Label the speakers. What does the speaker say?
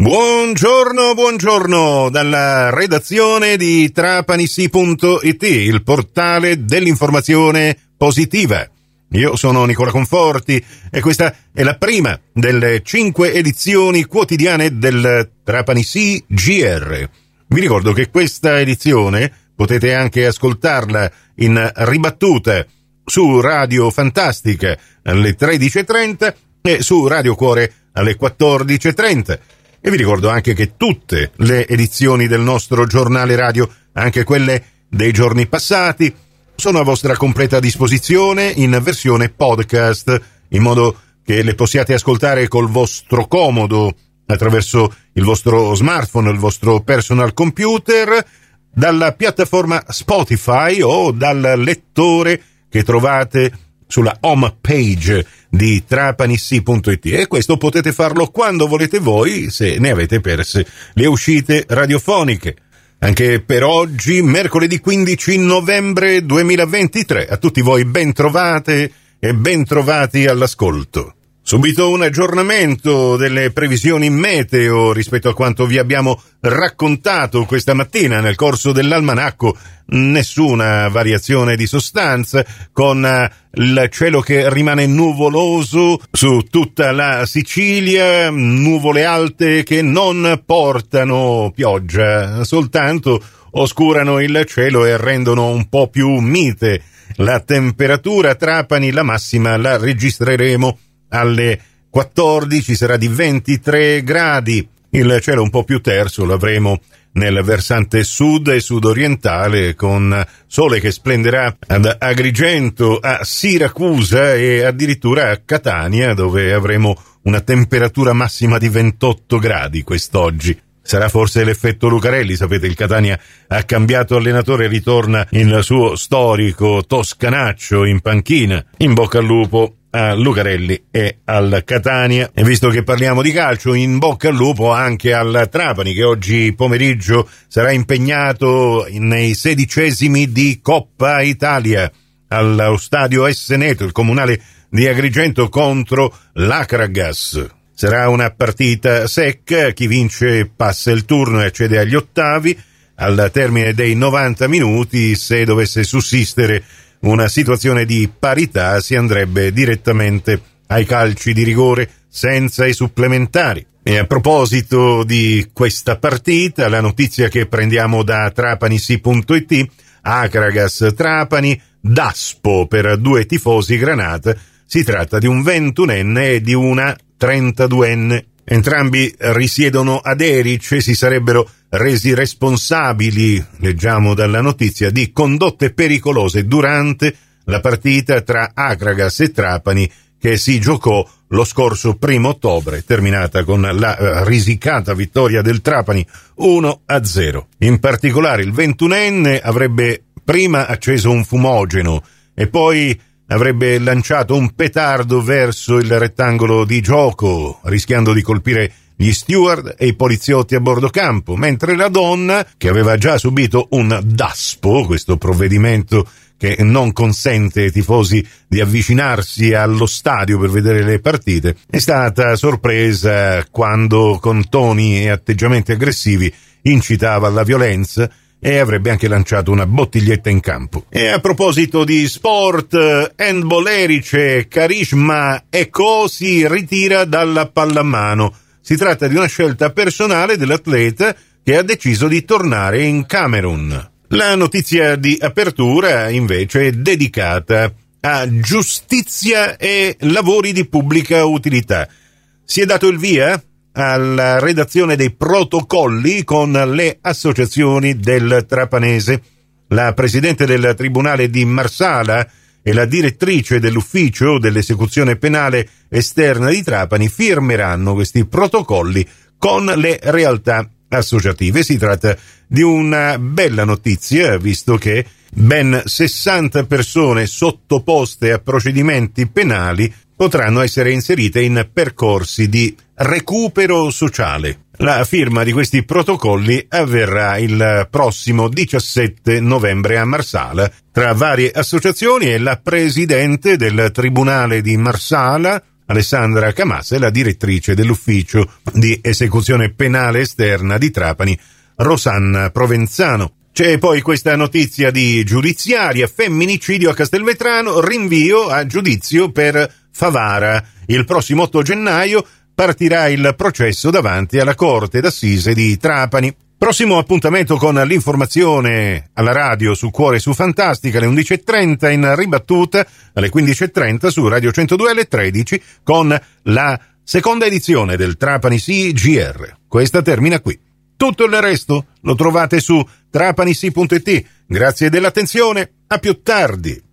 Speaker 1: Buongiorno, buongiorno dalla redazione di trapanissi.it, il portale dell'informazione positiva. Io sono Nicola Conforti e questa è la prima delle cinque edizioni quotidiane del Trapanissi GR. Vi ricordo che questa edizione potete anche ascoltarla in ribattuta su Radio Fantastica alle 13.30 e su Radio Cuore alle 14.30 e vi ricordo anche che tutte le edizioni del nostro giornale radio, anche quelle dei giorni passati, sono a vostra completa disposizione in versione podcast, in modo che le possiate ascoltare col vostro comodo attraverso il vostro smartphone, il vostro personal computer, dalla piattaforma Spotify o dal lettore che trovate sulla home page di trapanissi.it e questo potete farlo quando volete voi se ne avete perse le uscite radiofoniche. Anche per oggi, mercoledì 15 novembre 2023, a tutti voi ben trovate e ben trovati all'ascolto. Subito un aggiornamento delle previsioni meteo rispetto a quanto vi abbiamo raccontato questa mattina nel corso dell'almanacco. Nessuna variazione di sostanza, con eh, il cielo che rimane nuvoloso su tutta la Sicilia, nuvole alte che non portano pioggia, soltanto oscurano il cielo e rendono un po' più mite la temperatura. Trapani, la massima la registreremo alle 14 sarà di 23 gradi. Il cielo un po' più terzo lo avremo nel versante sud e sudorientale con sole che splenderà ad Agrigento, a Siracusa e addirittura a Catania dove avremo una temperatura massima di 28 gradi quest'oggi. Sarà forse l'effetto Lucarelli, sapete il Catania ha cambiato allenatore e ritorna il suo storico toscanaccio in panchina. In bocca al lupo a Lucarelli e al Catania. E visto che parliamo di calcio, in bocca al lupo anche al Trapani che oggi pomeriggio sarà impegnato nei sedicesimi di Coppa Italia allo stadio S Neto, il comunale di Agrigento contro l'Acragas. Sarà una partita secca, chi vince passa il turno e accede agli ottavi. Al termine dei 90 minuti, se dovesse sussistere una situazione di parità si andrebbe direttamente ai calci di rigore senza i supplementari. E a proposito di questa partita, la notizia che prendiamo da trapanisi.it, Acragas Trapani, Daspo per due tifosi Granata, si tratta di un 21enne e di una 32enne. Entrambi risiedono ad Eric e si sarebbero resi responsabili, leggiamo dalla notizia, di condotte pericolose durante la partita tra Acragas e Trapani che si giocò lo scorso primo ottobre, terminata con la eh, risicata vittoria del Trapani 1 a 0. In particolare il ventunenne avrebbe prima acceso un fumogeno e poi avrebbe lanciato un petardo verso il rettangolo di gioco, rischiando di colpire gli steward e i poliziotti a bordo campo, mentre la donna, che aveva già subito un DASPO, questo provvedimento che non consente ai tifosi di avvicinarsi allo stadio per vedere le partite, è stata sorpresa quando con toni e atteggiamenti aggressivi incitava alla violenza e avrebbe anche lanciato una bottiglietta in campo. E a proposito di sport, handball Erice, Karishma e Co si ritira dalla pallamano si tratta di una scelta personale dell'atleta che ha deciso di tornare in Camerun. La notizia di apertura invece è dedicata a giustizia e lavori di pubblica utilità. Si è dato il via alla redazione dei protocolli con le associazioni del Trapanese. La presidente del Tribunale di Marsala e la direttrice dell'ufficio dell'esecuzione penale esterna di Trapani firmeranno questi protocolli con le realtà associative. Si tratta di una bella notizia, visto che ben 60 persone sottoposte a procedimenti penali potranno essere inserite in percorsi di recupero sociale. La firma di questi protocolli avverrà il prossimo 17 novembre a Marsala tra varie associazioni e la presidente del Tribunale di Marsala, Alessandra Camassa è la direttrice dell'ufficio di esecuzione penale esterna di Trapani, Rosanna Provenzano. C'è poi questa notizia di giudiziaria, femminicidio a Castelvetrano, rinvio a giudizio per Favara. Il prossimo 8 gennaio partirà il processo davanti alla Corte d'Assise di Trapani. Prossimo appuntamento con l'informazione alla radio su Cuore su Fantastica alle 11.30 in ribattuta alle 15.30 su Radio 102 alle 13 con la seconda edizione del Trapani CGR. Questa termina qui. Tutto il resto lo trovate su trapanisi.it. Grazie dell'attenzione, a più tardi.